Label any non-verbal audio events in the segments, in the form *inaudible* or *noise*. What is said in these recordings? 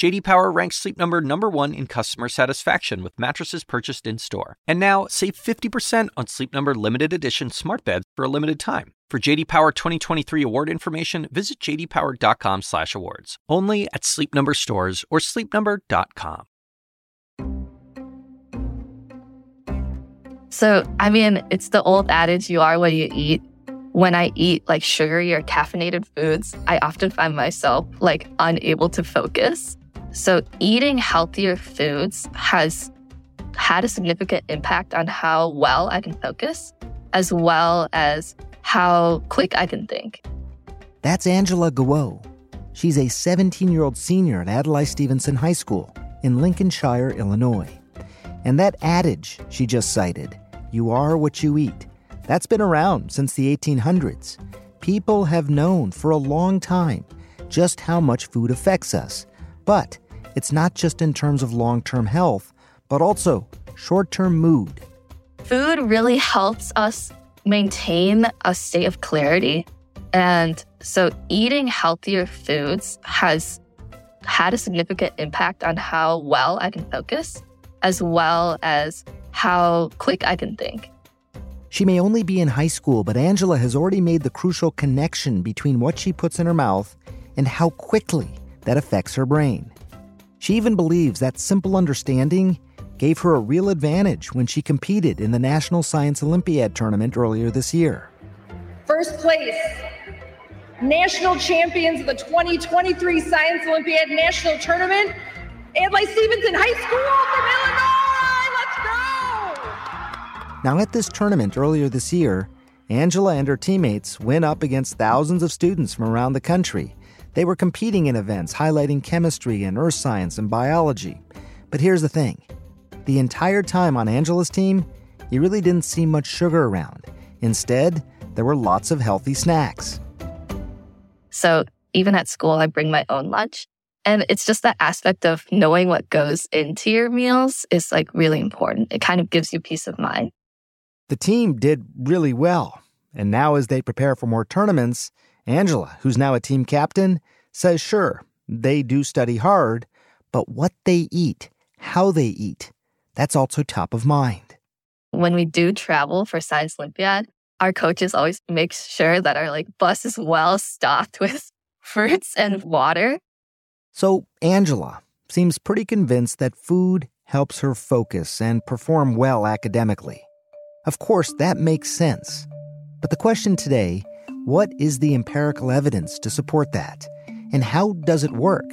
JD Power ranks Sleep Number number 1 in customer satisfaction with mattresses purchased in-store. And now, save 50% on Sleep Number limited edition smart beds for a limited time. For JD Power 2023 award information, visit jdpower.com/awards. Only at Sleep Number stores or sleepnumber.com. So, I mean, it's the old adage you are what you eat. When I eat like sugary or caffeinated foods, I often find myself like unable to focus. So, eating healthier foods has had a significant impact on how well I can focus, as well as how quick I can think. That's Angela Guo. She's a 17 year old senior at Adlai Stevenson High School in Lincolnshire, Illinois. And that adage she just cited, you are what you eat, that's been around since the 1800s. People have known for a long time just how much food affects us. But it's not just in terms of long term health, but also short term mood. Food really helps us maintain a state of clarity. And so eating healthier foods has had a significant impact on how well I can focus, as well as how quick I can think. She may only be in high school, but Angela has already made the crucial connection between what she puts in her mouth and how quickly that affects her brain. She even believes that simple understanding gave her a real advantage when she competed in the National Science Olympiad tournament earlier this year. First place, national champions of the 2023 Science Olympiad National Tournament, Adlai Stevenson High School from Illinois. Let's go! Now, at this tournament earlier this year, Angela and her teammates went up against thousands of students from around the country. They were competing in events highlighting chemistry and earth science and biology. But here's the thing the entire time on Angela's team, you really didn't see much sugar around. Instead, there were lots of healthy snacks. So even at school, I bring my own lunch. And it's just that aspect of knowing what goes into your meals is like really important. It kind of gives you peace of mind. The team did really well. And now, as they prepare for more tournaments, Angela, who's now a team captain, says sure, they do study hard, but what they eat, how they eat, that's also top of mind. When we do travel for Science Olympiad, our coaches always make sure that our like bus is well stocked *laughs* with fruits and water. So Angela seems pretty convinced that food helps her focus and perform well academically. Of course, that makes sense. But the question today, what is the empirical evidence to support that? And how does it work?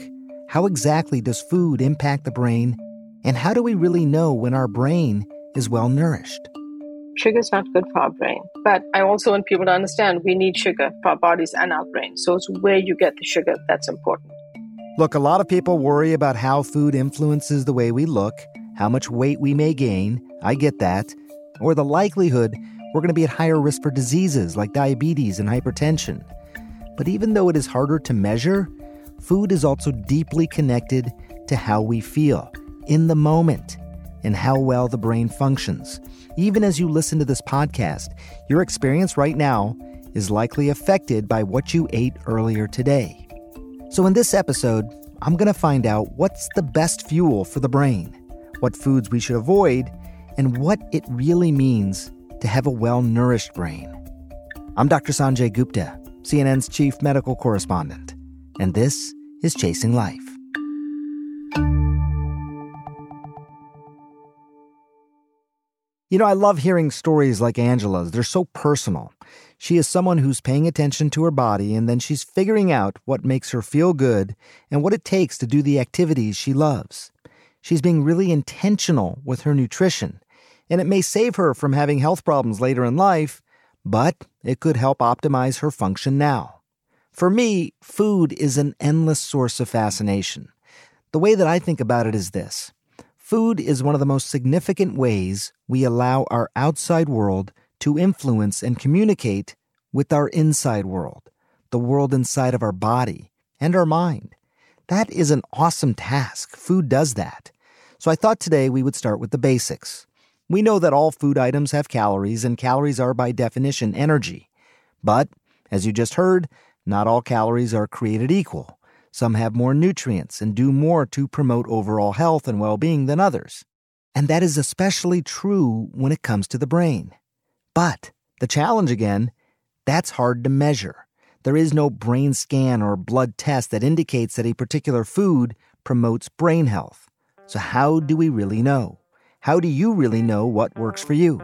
How exactly does food impact the brain and how do we really know when our brain is well nourished? Sugar is not good for our brain. But I also want people to understand we need sugar for our bodies and our brain. So it's where you get the sugar that's important. Look, a lot of people worry about how food influences the way we look, how much weight we may gain. I get that. Or the likelihood we're going to be at higher risk for diseases like diabetes and hypertension. But even though it is harder to measure, food is also deeply connected to how we feel in the moment and how well the brain functions. Even as you listen to this podcast, your experience right now is likely affected by what you ate earlier today. So, in this episode, I'm going to find out what's the best fuel for the brain, what foods we should avoid, and what it really means to have a well nourished brain. I'm Dr. Sanjay Gupta, CNN's chief medical correspondent, and this is Chasing Life. You know, I love hearing stories like Angela's. They're so personal. She is someone who's paying attention to her body and then she's figuring out what makes her feel good and what it takes to do the activities she loves. She's being really intentional with her nutrition, and it may save her from having health problems later in life, but it could help optimize her function now. For me, food is an endless source of fascination. The way that I think about it is this Food is one of the most significant ways we allow our outside world to influence and communicate with our inside world, the world inside of our body and our mind. That is an awesome task. Food does that. So I thought today we would start with the basics. We know that all food items have calories, and calories are by definition energy. But, as you just heard, not all calories are created equal. Some have more nutrients and do more to promote overall health and well being than others. And that is especially true when it comes to the brain. But the challenge again, that's hard to measure. There is no brain scan or blood test that indicates that a particular food promotes brain health. So, how do we really know? How do you really know what works for you?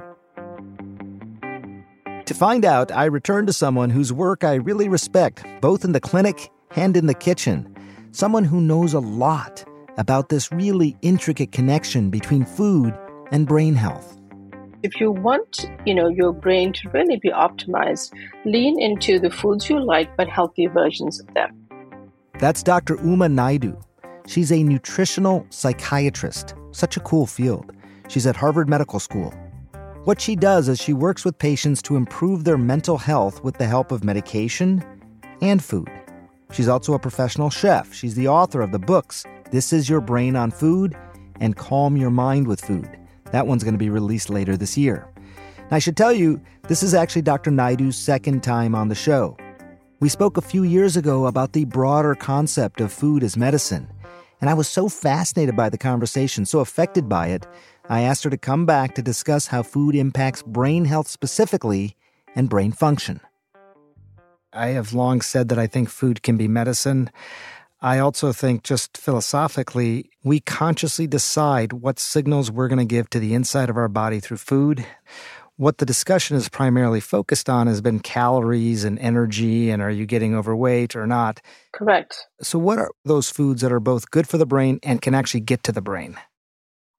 To find out, I return to someone whose work I really respect, both in the clinic and in the kitchen. Someone who knows a lot about this really intricate connection between food and brain health. If you want, you know, your brain to really be optimized, lean into the foods you like but healthy versions of them. That's Dr. Uma Naidoo. She's a nutritional psychiatrist. Such a cool field. She's at Harvard Medical School. What she does is she works with patients to improve their mental health with the help of medication and food. She's also a professional chef. She's the author of the books This Is Your Brain on Food and Calm Your Mind with Food. That one's going to be released later this year. I should tell you, this is actually Dr. Naidoo's second time on the show. We spoke a few years ago about the broader concept of food as medicine, and I was so fascinated by the conversation, so affected by it, I asked her to come back to discuss how food impacts brain health specifically and brain function. I have long said that I think food can be medicine. I also think, just philosophically, we consciously decide what signals we're going to give to the inside of our body through food. What the discussion is primarily focused on has been calories and energy, and are you getting overweight or not? Correct. So, what are those foods that are both good for the brain and can actually get to the brain?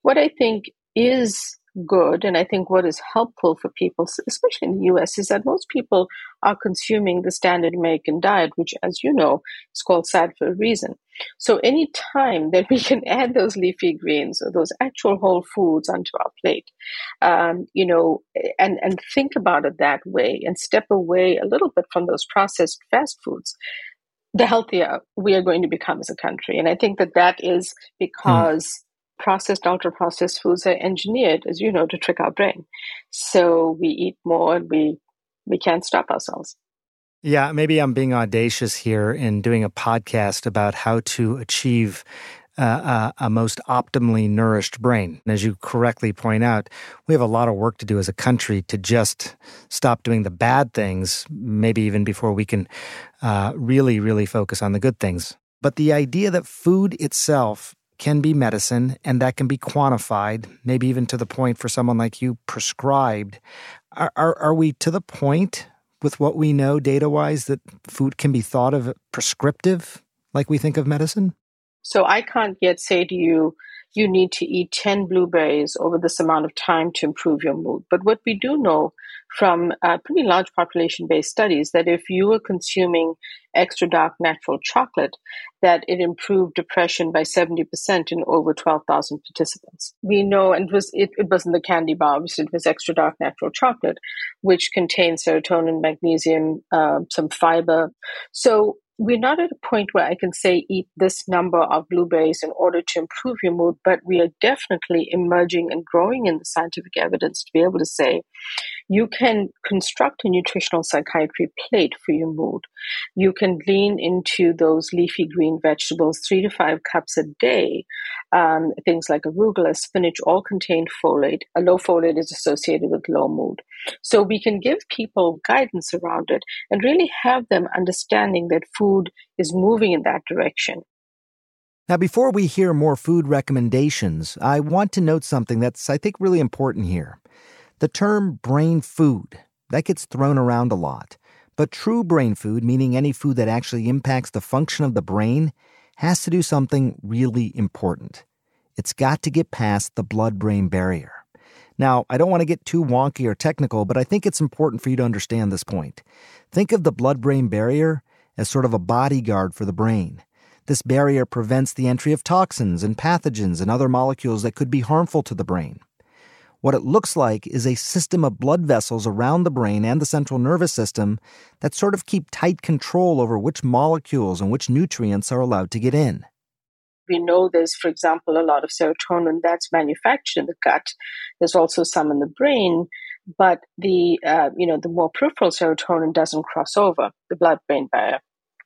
What I think is good, and I think what is helpful for people, especially in the US, is that most people are consuming the standard American diet, which, as you know, is called SAD for a reason. So, any time that we *laughs* can add those leafy greens or those actual whole foods onto our plate, um, you know, and, and think about it that way and step away a little bit from those processed fast foods, the healthier we are going to become as a country. And I think that that is because. Mm processed, ultra processed foods are engineered, as you know, to trick our brain. So we eat more and we we can't stop ourselves. Yeah, maybe I'm being audacious here in doing a podcast about how to achieve uh, a, a most optimally nourished brain. And as you correctly point out, we have a lot of work to do as a country to just stop doing the bad things, maybe even before we can uh, really, really focus on the good things. But the idea that food itself can be medicine and that can be quantified, maybe even to the point for someone like you prescribed. Are, are, are we to the point with what we know data wise that food can be thought of prescriptive like we think of medicine? So I can't yet say to you, you need to eat 10 blueberries over this amount of time to improve your mood. But what we do know from uh, pretty large population based studies that if you were consuming extra dark natural chocolate, that it improved depression by 70% in over 12,000 participants. We know, and it, was, it, it wasn't the candy bar, it was extra dark natural chocolate, which contains serotonin, magnesium, uh, some fiber. So we're not at a point where I can say eat this number of blueberries in order to improve your mood, but we are definitely emerging and growing in the scientific evidence to be able to say you can construct a nutritional psychiatry plate for your mood. You can lean into those leafy green vegetables, three to five cups a day. Um, things like arugula, spinach, all contain folate. A low folate is associated with low mood. So we can give people guidance around it and really have them understanding that food is moving in that direction. Now, before we hear more food recommendations, I want to note something that's, I think, really important here. The term brain food, that gets thrown around a lot. But true brain food, meaning any food that actually impacts the function of the brain, has to do something really important. It's got to get past the blood brain barrier. Now, I don't want to get too wonky or technical, but I think it's important for you to understand this point. Think of the blood brain barrier as sort of a bodyguard for the brain. This barrier prevents the entry of toxins and pathogens and other molecules that could be harmful to the brain. What it looks like is a system of blood vessels around the brain and the central nervous system that sort of keep tight control over which molecules and which nutrients are allowed to get in. we know there's, for example, a lot of serotonin that's manufactured in the gut. There's also some in the brain, but the uh, you know the more peripheral serotonin doesn't cross over the blood-brain barrier.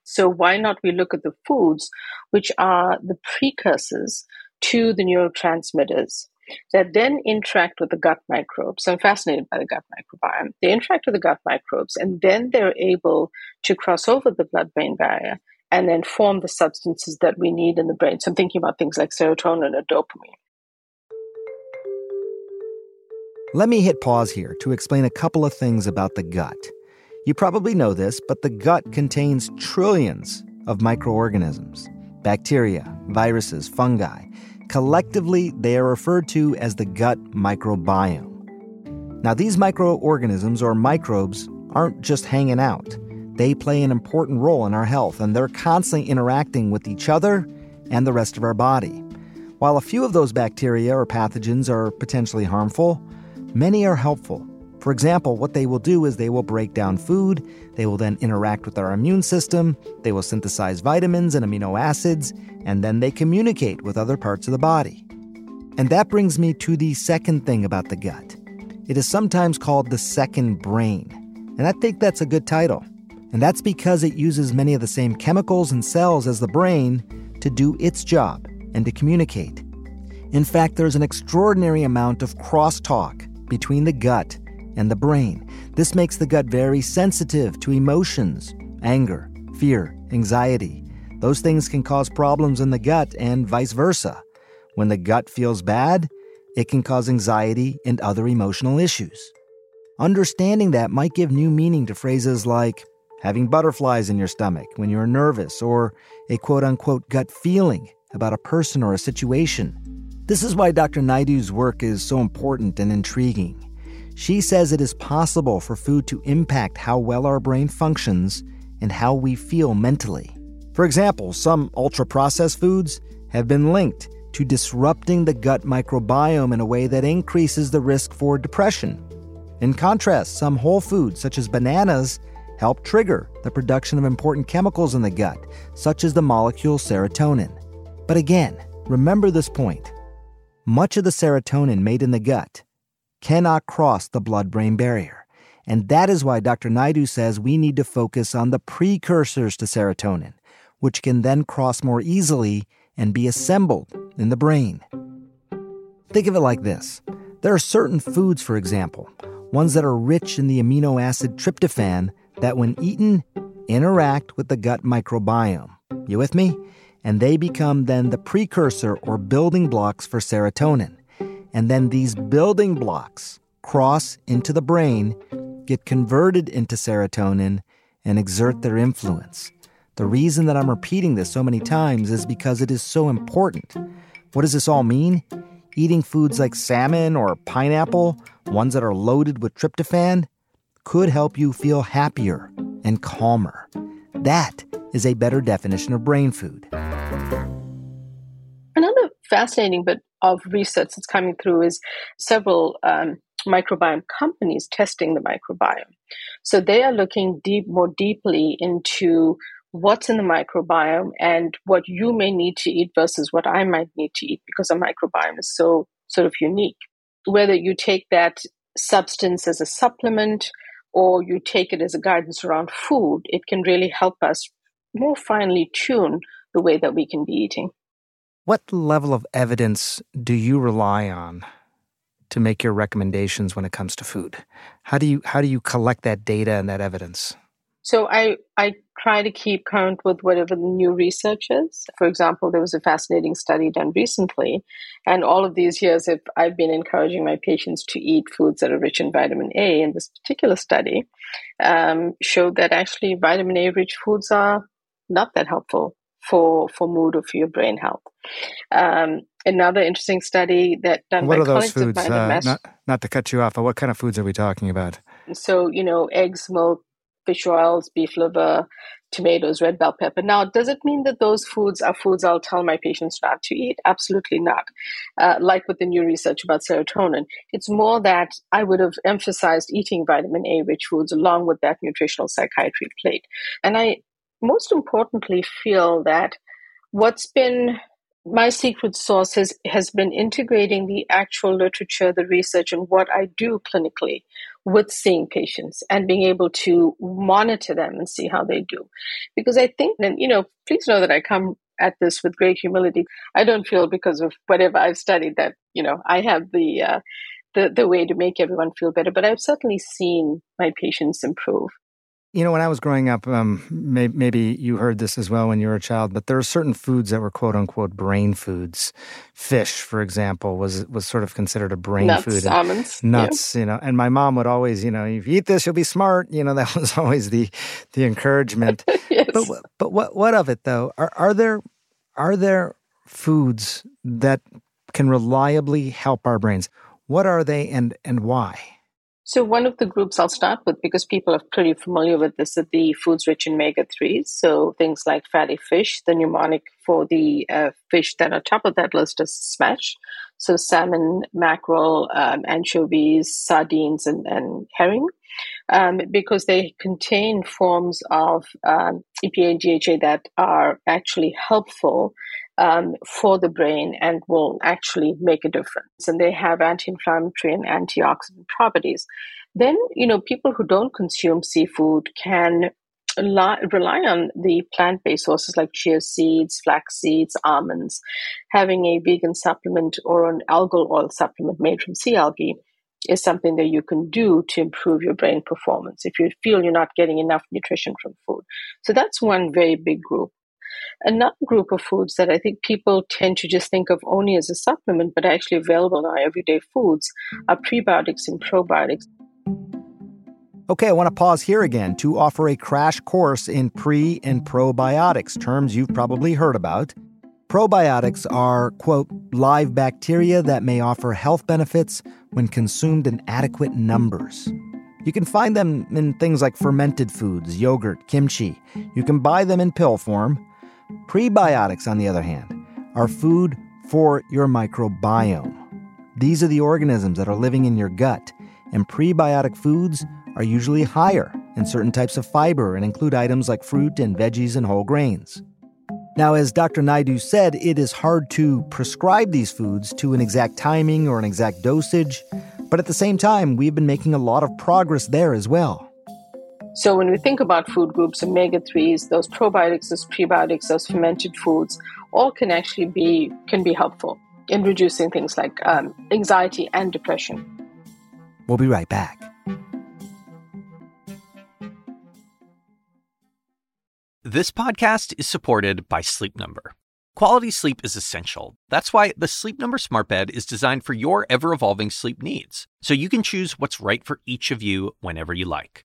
So why not we look at the foods which are the precursors to the neurotransmitters that then interact with the gut microbes. I'm fascinated by the gut microbiome. They interact with the gut microbes and then they're able to cross over the blood brain barrier and then form the substances that we need in the brain. So I'm thinking about things like serotonin or dopamine. Let me hit pause here to explain a couple of things about the gut. You probably know this, but the gut contains trillions of microorganisms bacteria, viruses, fungi. Collectively, they are referred to as the gut microbiome. Now, these microorganisms or microbes aren't just hanging out. They play an important role in our health, and they're constantly interacting with each other and the rest of our body. While a few of those bacteria or pathogens are potentially harmful, many are helpful. For example, what they will do is they will break down food, they will then interact with our immune system, they will synthesize vitamins and amino acids, and then they communicate with other parts of the body. And that brings me to the second thing about the gut. It is sometimes called the second brain, and I think that's a good title. And that's because it uses many of the same chemicals and cells as the brain to do its job and to communicate. In fact, there's an extraordinary amount of crosstalk between the gut and the brain. This makes the gut very sensitive to emotions, anger, fear, anxiety. Those things can cause problems in the gut and vice versa. When the gut feels bad, it can cause anxiety and other emotional issues. Understanding that might give new meaning to phrases like having butterflies in your stomach when you're nervous, or a quote unquote gut feeling about a person or a situation. This is why Dr. Naidoo's work is so important and intriguing. She says it is possible for food to impact how well our brain functions and how we feel mentally. For example, some ultra processed foods have been linked to disrupting the gut microbiome in a way that increases the risk for depression. In contrast, some whole foods, such as bananas, help trigger the production of important chemicals in the gut, such as the molecule serotonin. But again, remember this point much of the serotonin made in the gut cannot cross the blood brain barrier. And that is why Dr. Naidoo says we need to focus on the precursors to serotonin, which can then cross more easily and be assembled in the brain. Think of it like this there are certain foods, for example, ones that are rich in the amino acid tryptophan that, when eaten, interact with the gut microbiome. You with me? And they become then the precursor or building blocks for serotonin. And then these building blocks cross into the brain, get converted into serotonin, and exert their influence. The reason that I'm repeating this so many times is because it is so important. What does this all mean? Eating foods like salmon or pineapple, ones that are loaded with tryptophan, could help you feel happier and calmer. That is a better definition of brain food. Another fascinating but of research that's coming through is several um, microbiome companies testing the microbiome. So they are looking deep, more deeply into what's in the microbiome and what you may need to eat versus what I might need to eat because a microbiome is so sort of unique. Whether you take that substance as a supplement or you take it as a guidance around food, it can really help us more finely tune the way that we can be eating. What level of evidence do you rely on to make your recommendations when it comes to food? How do you how do you collect that data and that evidence? So I I try to keep current with whatever the new research is. For example, there was a fascinating study done recently, and all of these years if I've been encouraging my patients to eat foods that are rich in vitamin A. And this particular study um, showed that actually vitamin A rich foods are not that helpful for for mood or for your brain health. Um, another interesting study that done what by are those foods? Uh, not, not to cut you off, but what kind of foods are we talking about? So you know, eggs, milk, fish oils, beef liver, tomatoes, red bell pepper. Now, does it mean that those foods are foods I'll tell my patients not to eat? Absolutely not. Uh, like with the new research about serotonin, it's more that I would have emphasized eating vitamin A rich foods along with that nutritional psychiatry plate. And I most importantly feel that what's been my secret sauce has, has been integrating the actual literature, the research, and what I do clinically with seeing patients and being able to monitor them and see how they do. Because I think that, you know, please know that I come at this with great humility. I don't feel because of whatever I've studied that, you know, I have the, uh, the, the way to make everyone feel better, but I've certainly seen my patients improve. You know, when I was growing up, um, may, maybe you heard this as well when you were a child, but there are certain foods that were quote unquote brain foods. Fish, for example, was was sort of considered a brain nuts, food. Almonds, nuts, yeah. you know. And my mom would always, you know, if you eat this, you'll be smart. You know, *laughs* that was always the the encouragement. *laughs* yes. But but what what of it though? Are are there are there foods that can reliably help our brains? What are they, and and why? So one of the groups I'll start with, because people are pretty familiar with this, are the foods rich in omega-3s. So things like fatty fish, the mnemonic for the uh, fish that are top of that list is smash. So salmon, mackerel, um, anchovies, sardines, and, and herring. Um, because they contain forms of um, EPA and DHA that are actually helpful um, for the brain and will actually make a difference. And they have anti-inflammatory and antioxidant properties. Then, you know, people who don't consume seafood can rely on the plant-based sources like chia seeds, flax seeds, almonds. Having a vegan supplement or an algal oil supplement made from sea algae is something that you can do to improve your brain performance if you feel you're not getting enough nutrition from food. So that's one very big group. Another group of foods that I think people tend to just think of only as a supplement, but actually available in our everyday foods, are prebiotics and probiotics. Okay, I want to pause here again to offer a crash course in pre and probiotics, terms you've probably heard about. Probiotics are, quote, live bacteria that may offer health benefits when consumed in adequate numbers. You can find them in things like fermented foods, yogurt, kimchi. You can buy them in pill form. Prebiotics, on the other hand, are food for your microbiome. These are the organisms that are living in your gut, and prebiotic foods are usually higher in certain types of fiber and include items like fruit and veggies and whole grains. Now, as Dr. Naidoo said, it is hard to prescribe these foods to an exact timing or an exact dosage, but at the same time, we've been making a lot of progress there as well. So when we think about food groups, omega threes, those probiotics, those prebiotics, those fermented foods, all can actually be can be helpful in reducing things like um, anxiety and depression. We'll be right back. This podcast is supported by Sleep Number. Quality sleep is essential. That's why the Sleep Number Smart Bed is designed for your ever evolving sleep needs, so you can choose what's right for each of you whenever you like.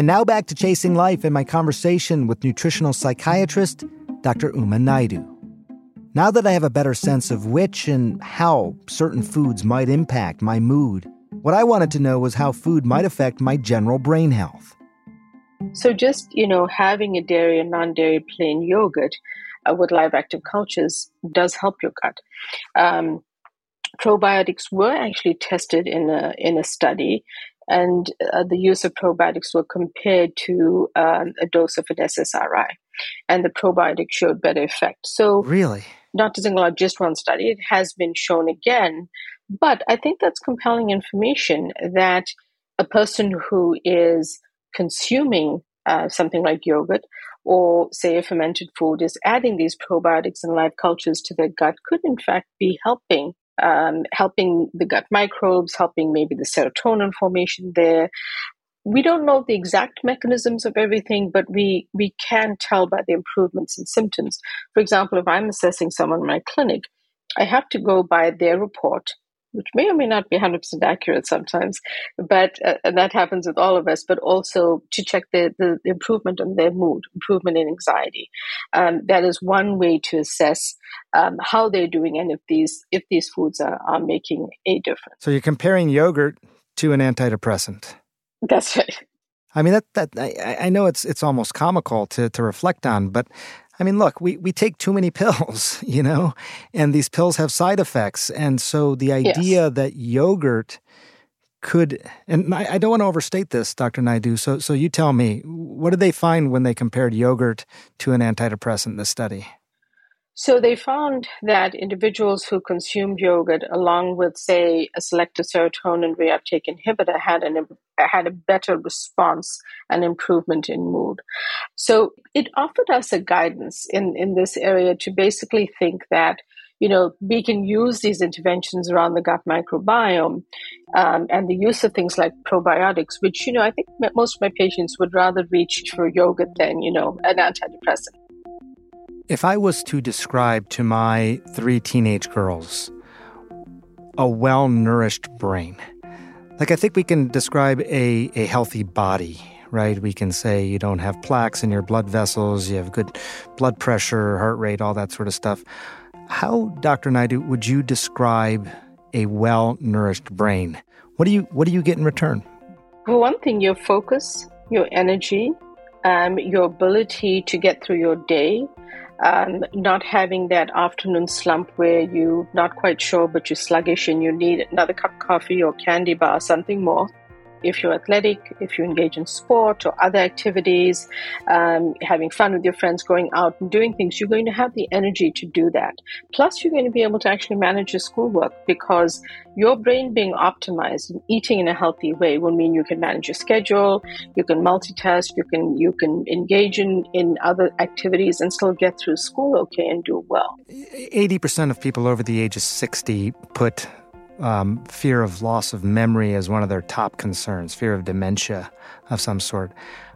And now back to chasing life and my conversation with nutritional psychiatrist Dr. Uma Naidoo. Now that I have a better sense of which and how certain foods might impact my mood, what I wanted to know was how food might affect my general brain health. So, just you know, having a dairy and non-dairy plain yogurt uh, with live active cultures does help your gut. Um, probiotics were actually tested in a in a study, and uh, the use of probiotics were compared to um, a dose of an SSRI, and the probiotic showed better effect. So really, not to single out just one study, it has been shown again. But I think that's compelling information that a person who is consuming uh, something like yogurt or say a fermented food is adding these probiotics and live cultures to their gut could in fact be helping um, helping the gut microbes helping maybe the serotonin formation there. We don't know the exact mechanisms of everything but we we can tell by the improvements in symptoms. For example if i'm assessing someone in my clinic i have to go by their report which may or may not be 100% accurate sometimes, but uh, that happens with all of us, but also to check the, the, the improvement in their mood, improvement in anxiety. Um, that is one way to assess um, how they're doing and if these, if these foods are, are making a difference. So you're comparing yogurt to an antidepressant. That's right. I mean that that I, I know it's it's almost comical to to reflect on, but I mean, look, we, we take too many *laughs* pills, you know, and these pills have side effects. And so the idea yes. that yogurt could, and I, I, don't want to overstate this, Dr. Naidoo. So, so you tell me, what did they find when they compared yogurt to an antidepressant in this study? So they found that individuals who consumed yogurt, along with, say, a selective serotonin reuptake inhibitor, had an had a better response and improvement in mood. So it offered us a guidance in in this area to basically think that you know we can use these interventions around the gut microbiome um, and the use of things like probiotics, which you know I think most of my patients would rather reach for yogurt than you know an antidepressant. If I was to describe to my three teenage girls a well nourished brain, like I think we can describe a, a healthy body, right? We can say you don't have plaques in your blood vessels, you have good blood pressure, heart rate, all that sort of stuff. How, Dr. Naidoo, would you describe a well nourished brain? What do you what do you get in return? Well, one thing, your focus, your energy, um, your ability to get through your day, um, not having that afternoon slump where you're not quite sure but you're sluggish and you need another cup of coffee or candy bar, something more if you're athletic, if you engage in sport or other activities, um, having fun with your friends, going out and doing things, you're going to have the energy to do that. Plus, you're going to be able to actually manage your schoolwork because your brain being optimized and eating in a healthy way will mean you can manage your schedule, you can multitask, you can you can engage in, in other activities and still get through school okay and do well. 80% of people over the age of 60 put um, fear of loss of memory as one of their top concerns, fear of dementia of some sort.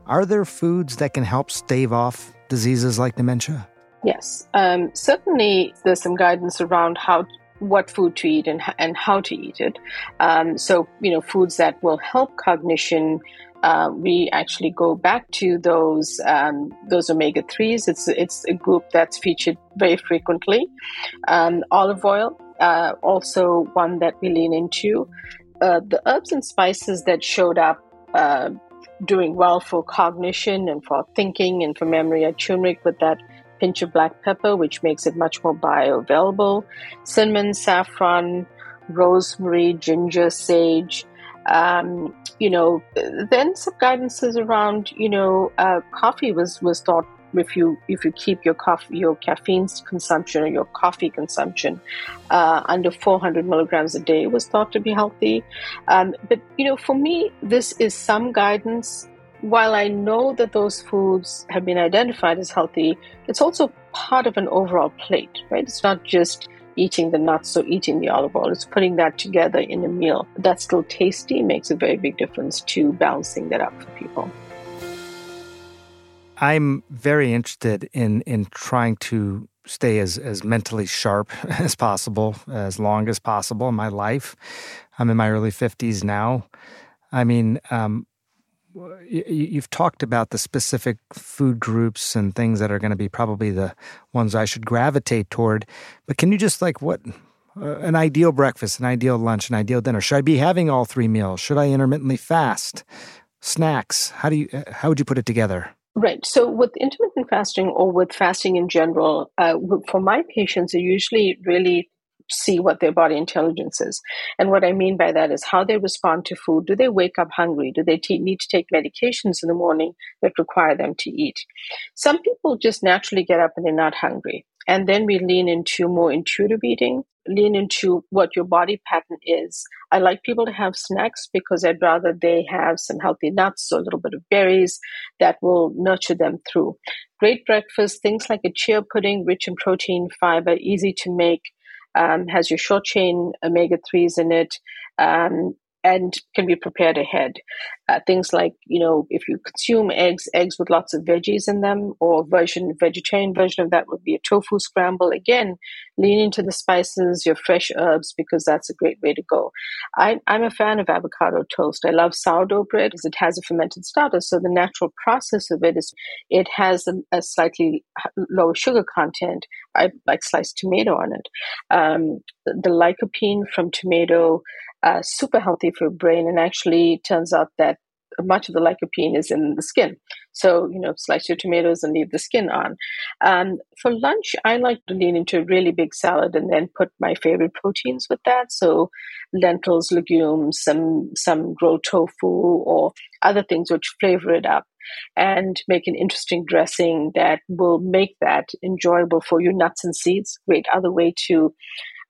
Are there foods that can help stave off diseases like dementia? Yes, um, certainly. There's some guidance around how what food to eat and and how to eat it. Um, so you know, foods that will help cognition. Uh, we actually go back to those um, those omega threes. It's it's a group that's featured very frequently. Um, olive oil uh, also one that we lean into. Uh, the herbs and spices that showed up uh, doing well for cognition and for thinking and for memory are turmeric with that pinch of black pepper, which makes it much more bioavailable, cinnamon, saffron, rosemary, ginger, sage. Um, you know, then some guidances around, you know, uh, coffee was was thought if you if you keep your coffee your caffeine consumption or your coffee consumption uh, under 400 milligrams a day was thought to be healthy. Um, but you know, for me, this is some guidance. While I know that those foods have been identified as healthy, it's also part of an overall plate, right? It's not just eating the nuts or eating the olive oil. It's putting that together in a meal that's still tasty makes a very big difference to balancing that up for people. I'm very interested in in trying to stay as as mentally sharp *laughs* as possible, as long as possible in my life. I'm in my early 50s now. I mean, um, you've talked about the specific food groups and things that are going to be probably the ones I should gravitate toward. But can you just like what uh, an ideal breakfast, an ideal lunch, an ideal dinner? Should I be having all three meals? Should I intermittently fast? Snacks? How do you how would you put it together? Right. So with intermittent fasting or with fasting in general, uh, for my patients, I usually really see what their body intelligence is. And what I mean by that is how they respond to food. Do they wake up hungry? Do they t- need to take medications in the morning that require them to eat? Some people just naturally get up and they're not hungry. And then we lean into more intuitive eating, lean into what your body pattern is. I like people to have snacks because I'd rather they have some healthy nuts or a little bit of berries that will nurture them through. Great breakfast, things like a chia pudding, rich in protein, fiber, easy to make, um, has your short chain omega 3s in it. Um, and can be prepared ahead. Uh, things like, you know, if you consume eggs, eggs with lots of veggies in them, or version vegetarian version of that would be a tofu scramble. Again, lean into the spices, your fresh herbs, because that's a great way to go. I, I'm a fan of avocado toast. I love sourdough bread because it has a fermented starter. So the natural process of it is it has a, a slightly lower sugar content. I like sliced tomato on it. Um, the, the lycopene from tomato uh, super healthy for your brain. And actually, turns out that much of the lycopene is in the skin. So, you know, slice your tomatoes and leave the skin on. Um, for lunch, I like to lean into a really big salad and then put my favorite proteins with that. So, lentils, legumes, some some grilled tofu, or other things which flavor it up and make an interesting dressing that will make that enjoyable for you. Nuts and seeds, great other way to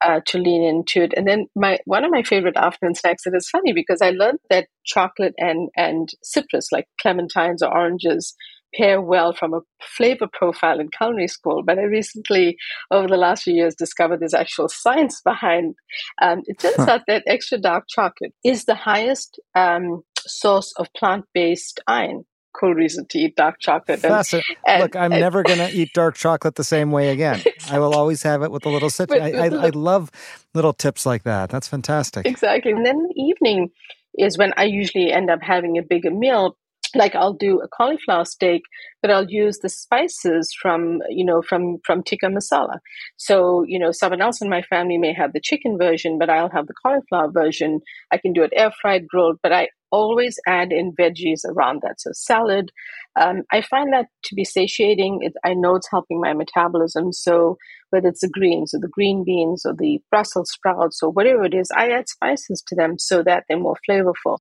uh, to lean into it. And then my one of my favorite afternoon snacks. And it's funny because I learned that chocolate and and citrus, like clementines or oranges, pair well from a flavor profile in culinary school. But I recently, over the last few years, discovered there's actual science behind. Um, it turns huh. out that extra dark chocolate is the highest um, source of plant based iron cool reason to eat dark chocolate. And, and, Look, I'm and, never going to eat dark chocolate the same way again. *laughs* I will always have it with a little citrus. I, I, I, *laughs* love little tips like that. That's fantastic. Exactly. And then the evening is when I usually end up having a bigger meal. Like I'll do a cauliflower steak, but I'll use the spices from you know from from tikka masala. So you know someone else in my family may have the chicken version, but I'll have the cauliflower version. I can do it air fried, grilled, but I always add in veggies around that. So salad, um, I find that to be satiating. It, I know it's helping my metabolism. So whether it's the greens or the green beans or the Brussels sprouts or whatever it is, I add spices to them so that they're more flavorful.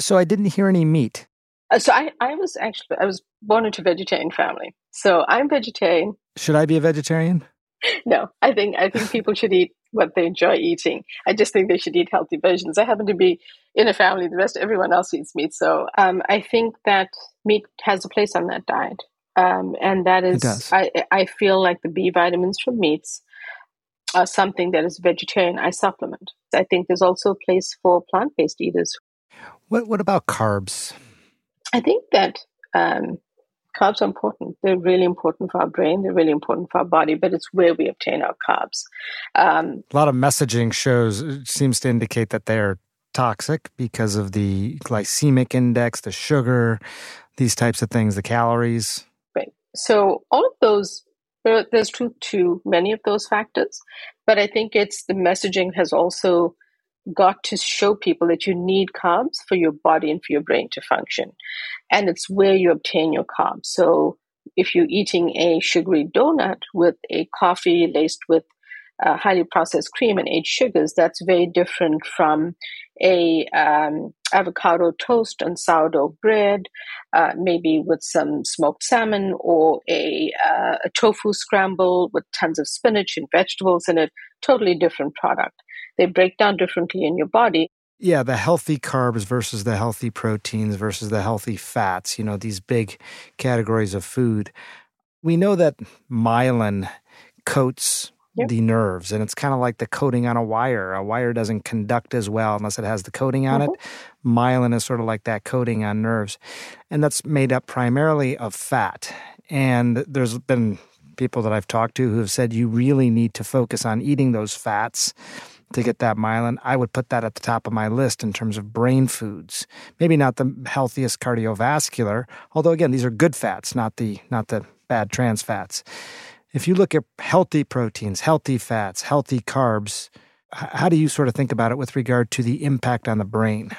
So I didn't hear any meat. Uh, so I, I was actually I was born into a vegetarian family. So I'm vegetarian. Should I be a vegetarian? *laughs* no, I think I think people should eat what they enjoy eating. I just think they should eat healthy versions. I happen to be in a family; the rest, everyone else eats meat. So um, I think that meat has a place on that diet, um, and that is I I feel like the B vitamins from meats are something that is vegetarian. I supplement. I think there's also a place for plant based eaters. What what about carbs? I think that um, carbs are important. They're really important for our brain. They're really important for our body, but it's where we obtain our carbs. Um, a lot of messaging shows seems to indicate that they're toxic because of the glycemic index, the sugar, these types of things, the calories. Right. So all of those, there's truth to many of those factors, but I think it's the messaging has also got to show people that you need carbs for your body and for your brain to function. And it's where you obtain your carbs. So if you're eating a sugary donut with a coffee laced with uh, highly processed cream and aged sugars, that's very different from a um, avocado toast on sourdough bread, uh, maybe with some smoked salmon, or a, uh, a tofu scramble with tons of spinach and vegetables in it. Totally different product they break down differently in your body. Yeah, the healthy carbs versus the healthy proteins versus the healthy fats, you know, these big categories of food. We know that myelin coats yep. the nerves, and it's kind of like the coating on a wire. A wire doesn't conduct as well unless it has the coating on mm-hmm. it. Myelin is sort of like that coating on nerves, and that's made up primarily of fat. And there's been people that I've talked to who have said you really need to focus on eating those fats to get that myelin, I would put that at the top of my list in terms of brain foods. Maybe not the healthiest cardiovascular, although again, these are good fats, not the not the bad trans fats. If you look at healthy proteins, healthy fats, healthy carbs, how do you sort of think about it with regard to the impact on the brain?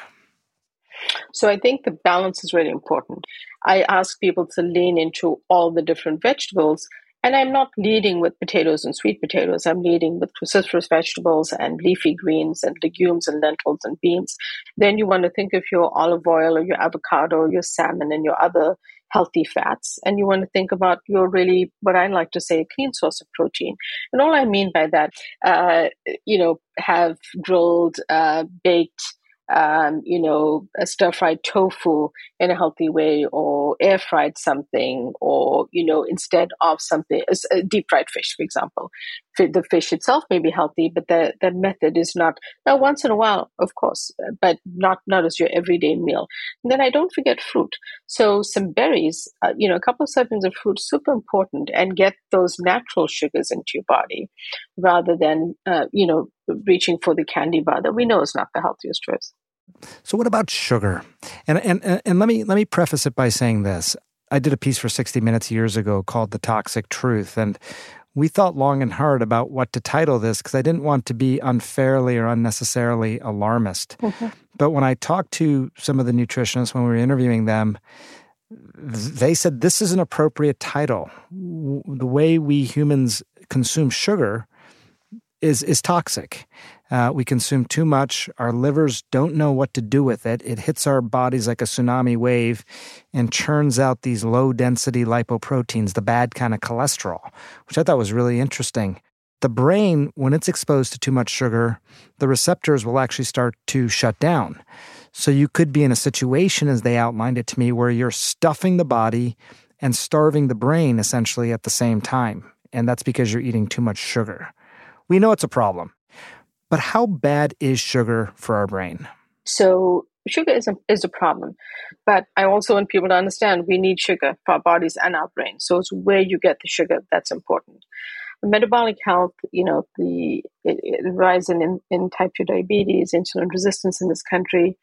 So I think the balance is really important. I ask people to lean into all the different vegetables And I'm not leading with potatoes and sweet potatoes. I'm leading with cruciferous vegetables and leafy greens and legumes and lentils and beans. Then you want to think of your olive oil or your avocado, your salmon, and your other healthy fats. And you want to think about your really, what I like to say, a clean source of protein. And all I mean by that, uh, you know, have grilled, uh, baked, um, you know, stir fried tofu in a healthy way, or air fried something, or, you know, instead of something, a deep fried fish, for example. The fish itself may be healthy, but the, the method is not, now once in a while, of course, but not, not as your everyday meal. And then I don't forget fruit. So some berries, uh, you know, a couple of servings of fruit, super important, and get those natural sugars into your body rather than, uh, you know, reaching for the candy bar that we know is not the healthiest choice. So what about sugar? And and and let me let me preface it by saying this. I did a piece for 60 Minutes years ago called The Toxic Truth and we thought long and hard about what to title this because I didn't want to be unfairly or unnecessarily alarmist. Mm-hmm. But when I talked to some of the nutritionists when we were interviewing them, they said this is an appropriate title. The way we humans consume sugar is is toxic. Uh, we consume too much. Our livers don't know what to do with it. It hits our bodies like a tsunami wave and churns out these low density lipoproteins, the bad kind of cholesterol, which I thought was really interesting. The brain, when it's exposed to too much sugar, the receptors will actually start to shut down. So you could be in a situation, as they outlined it to me, where you're stuffing the body and starving the brain essentially at the same time. And that's because you're eating too much sugar. We know it's a problem. But how bad is sugar for our brain? So, sugar is a, is a problem. But I also want people to understand we need sugar for our bodies and our brain. So, it's where you get the sugar that's important. Metabolic health, you know, the it rise in, in, in type 2 diabetes, insulin resistance in this country,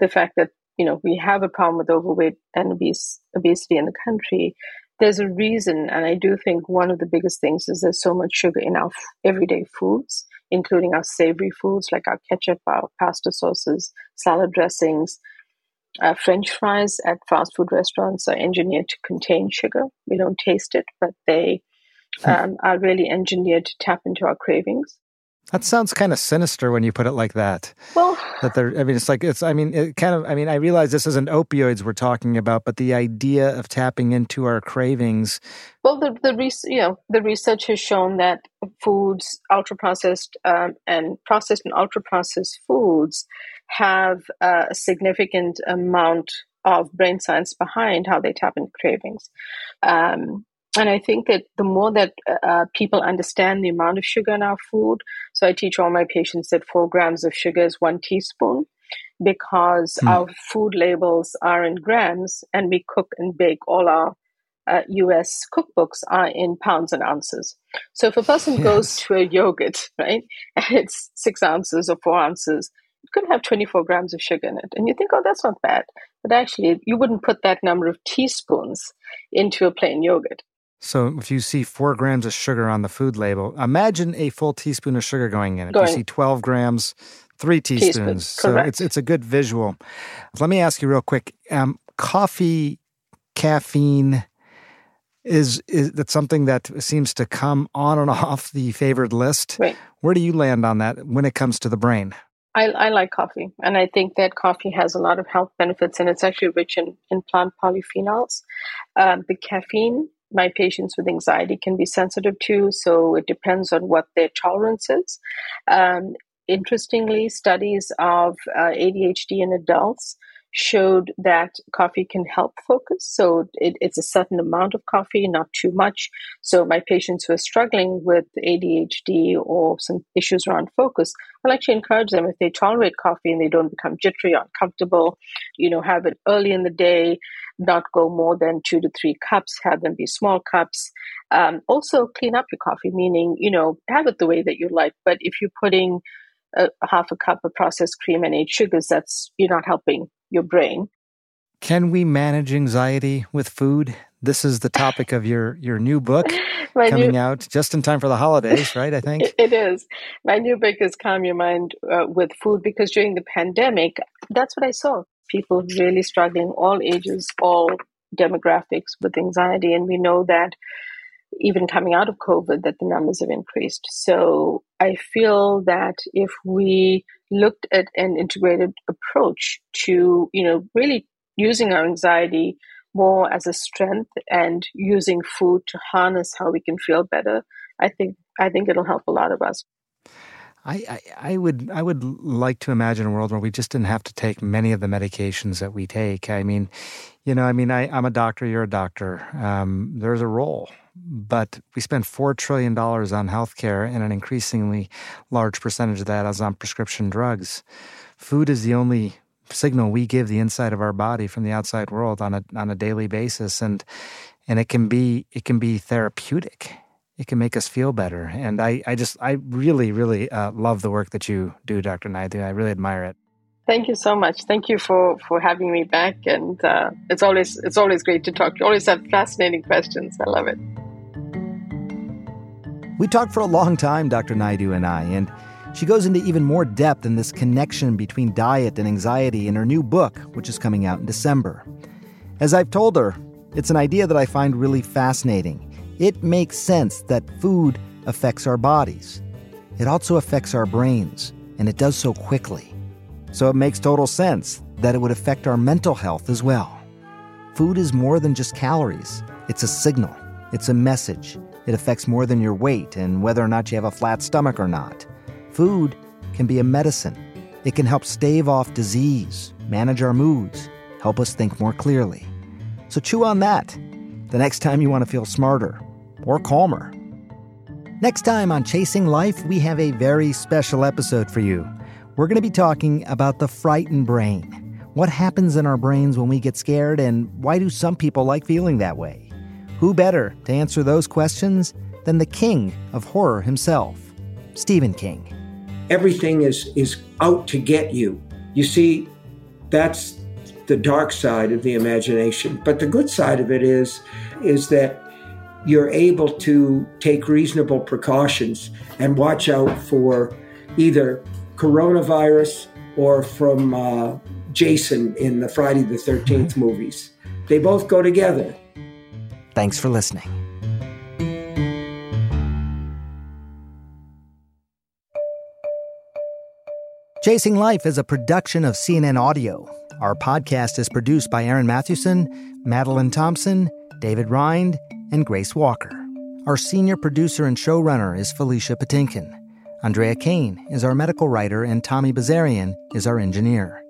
the fact that, you know, we have a problem with overweight and obese, obesity in the country there's a reason, and I do think one of the biggest things is there's so much sugar in our everyday foods, including our savory foods like our ketchup, our pasta sauces, salad dressings. Uh, French fries at fast food restaurants are engineered to contain sugar. We don't taste it, but they hmm. um, are really engineered to tap into our cravings. That sounds kind of sinister when you put it like that. Well, that they're, I mean, it's like, it's, I mean, it kind of, I mean, I realize this isn't opioids we're talking about, but the idea of tapping into our cravings. Well, the, the, you know, the research has shown that foods, ultra processed um, and processed and ultra processed foods have uh, a significant amount of brain science behind how they tap into cravings. Um, and I think that the more that uh, people understand the amount of sugar in our food, so I teach all my patients that four grams of sugar is one teaspoon because mm. our food labels are in grams and we cook and bake all our uh, US cookbooks are in pounds and ounces. So if a person *laughs* yes. goes to a yogurt, *laughs* right, and it's six ounces or four ounces, it could have 24 grams of sugar in it. And you think, oh, that's not bad. But actually, you wouldn't put that number of teaspoons into a plain yogurt. So if you see four grams of sugar on the food label, imagine a full teaspoon of sugar going in it. Going. You see 12 grams, three teaspoons. so it's it's a good visual. Let me ask you real quick. Um, coffee, caffeine, is is that something that seems to come on and *laughs* off the favored list? Right. Where do you land on that when it comes to the brain? I, I, like coffee, and I think that coffee has a lot of health benefits, and it's actually rich in, in plant polyphenols. Um, the caffeine my patients with anxiety can be sensitive to, so it depends on what their tolerance is. Um, interestingly, studies of uh, ADHD in adults showed that coffee can help focus. So it, it's a certain amount of coffee, not too much. So my patients who are struggling with ADHD or some issues around focus, I'll actually encourage them if they tolerate coffee and they don't become jittery, or uncomfortable, you know, have it early in the day, not go more than two to three cups, have them be small cups. Um, also clean up your coffee, meaning, you know, have it the way that you like. But if you're putting a, half a cup of processed cream and eight sugars, that's you're not helping your brain. Can we manage anxiety with food? This is the topic of your your new book *laughs* coming new, out just in time for the holidays, right? I think *laughs* it is. My new book is Calm Your Mind uh, with Food because during the pandemic, that's what I saw. People really struggling, all ages, all demographics with anxiety, and we know that even coming out of COVID, that the numbers have increased. So I feel that if we looked at an integrated approach to, you know, really using our anxiety more as a strength and using food to harness how we can feel better, I think I think it'll help a lot of us. I, I, I, would I would like to imagine a world where we just didn't have to take many of the medications that we take. I mean, you know, I mean, I, am a doctor, you're a doctor. Um, there's a role, but we spend four trillion dollars on healthcare, and an increasingly large percentage of that is on prescription drugs. Food is the only signal we give the inside of our body from the outside world on a on a daily basis, and and it can be it can be therapeutic it can make us feel better. And I, I just, I really, really uh, love the work that you do, Dr. Naidoo. I really admire it. Thank you so much. Thank you for, for having me back. And uh, it's always it's always great to talk. You always have fascinating questions. I love it. We talked for a long time, Dr. Naidoo and I, and she goes into even more depth in this connection between diet and anxiety in her new book, which is coming out in December. As I've told her, it's an idea that I find really fascinating it makes sense that food affects our bodies. It also affects our brains, and it does so quickly. So it makes total sense that it would affect our mental health as well. Food is more than just calories, it's a signal, it's a message. It affects more than your weight and whether or not you have a flat stomach or not. Food can be a medicine. It can help stave off disease, manage our moods, help us think more clearly. So chew on that the next time you want to feel smarter or calmer. Next time on Chasing Life, we have a very special episode for you. We're going to be talking about the frightened brain. What happens in our brains when we get scared, and why do some people like feeling that way? Who better to answer those questions than the king of horror himself, Stephen King? Everything is, is out to get you. You see, that's the dark side of the imagination. But the good side of it is, is that you're able to take reasonable precautions and watch out for either coronavirus or from uh, Jason in the Friday the 13th movies. They both go together. Thanks for listening. Chasing Life is a production of CNN Audio. Our podcast is produced by Eryn Mathewson, Madeline Thompson, David Rind, and Grace Walker. Our senior producer and showrunner is Felicia Patinkin. Andrea Kane is our medical writer, and Tommy Bazarian is our engineer.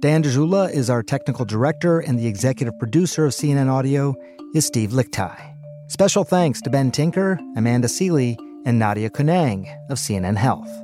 Dan Dzula is our technical director, and the executive producer of CNN Audio is Steve Lickteig. Special thanks to Ben Tinker, Amanda Sealy, and Nadia Kounang of CNN Health.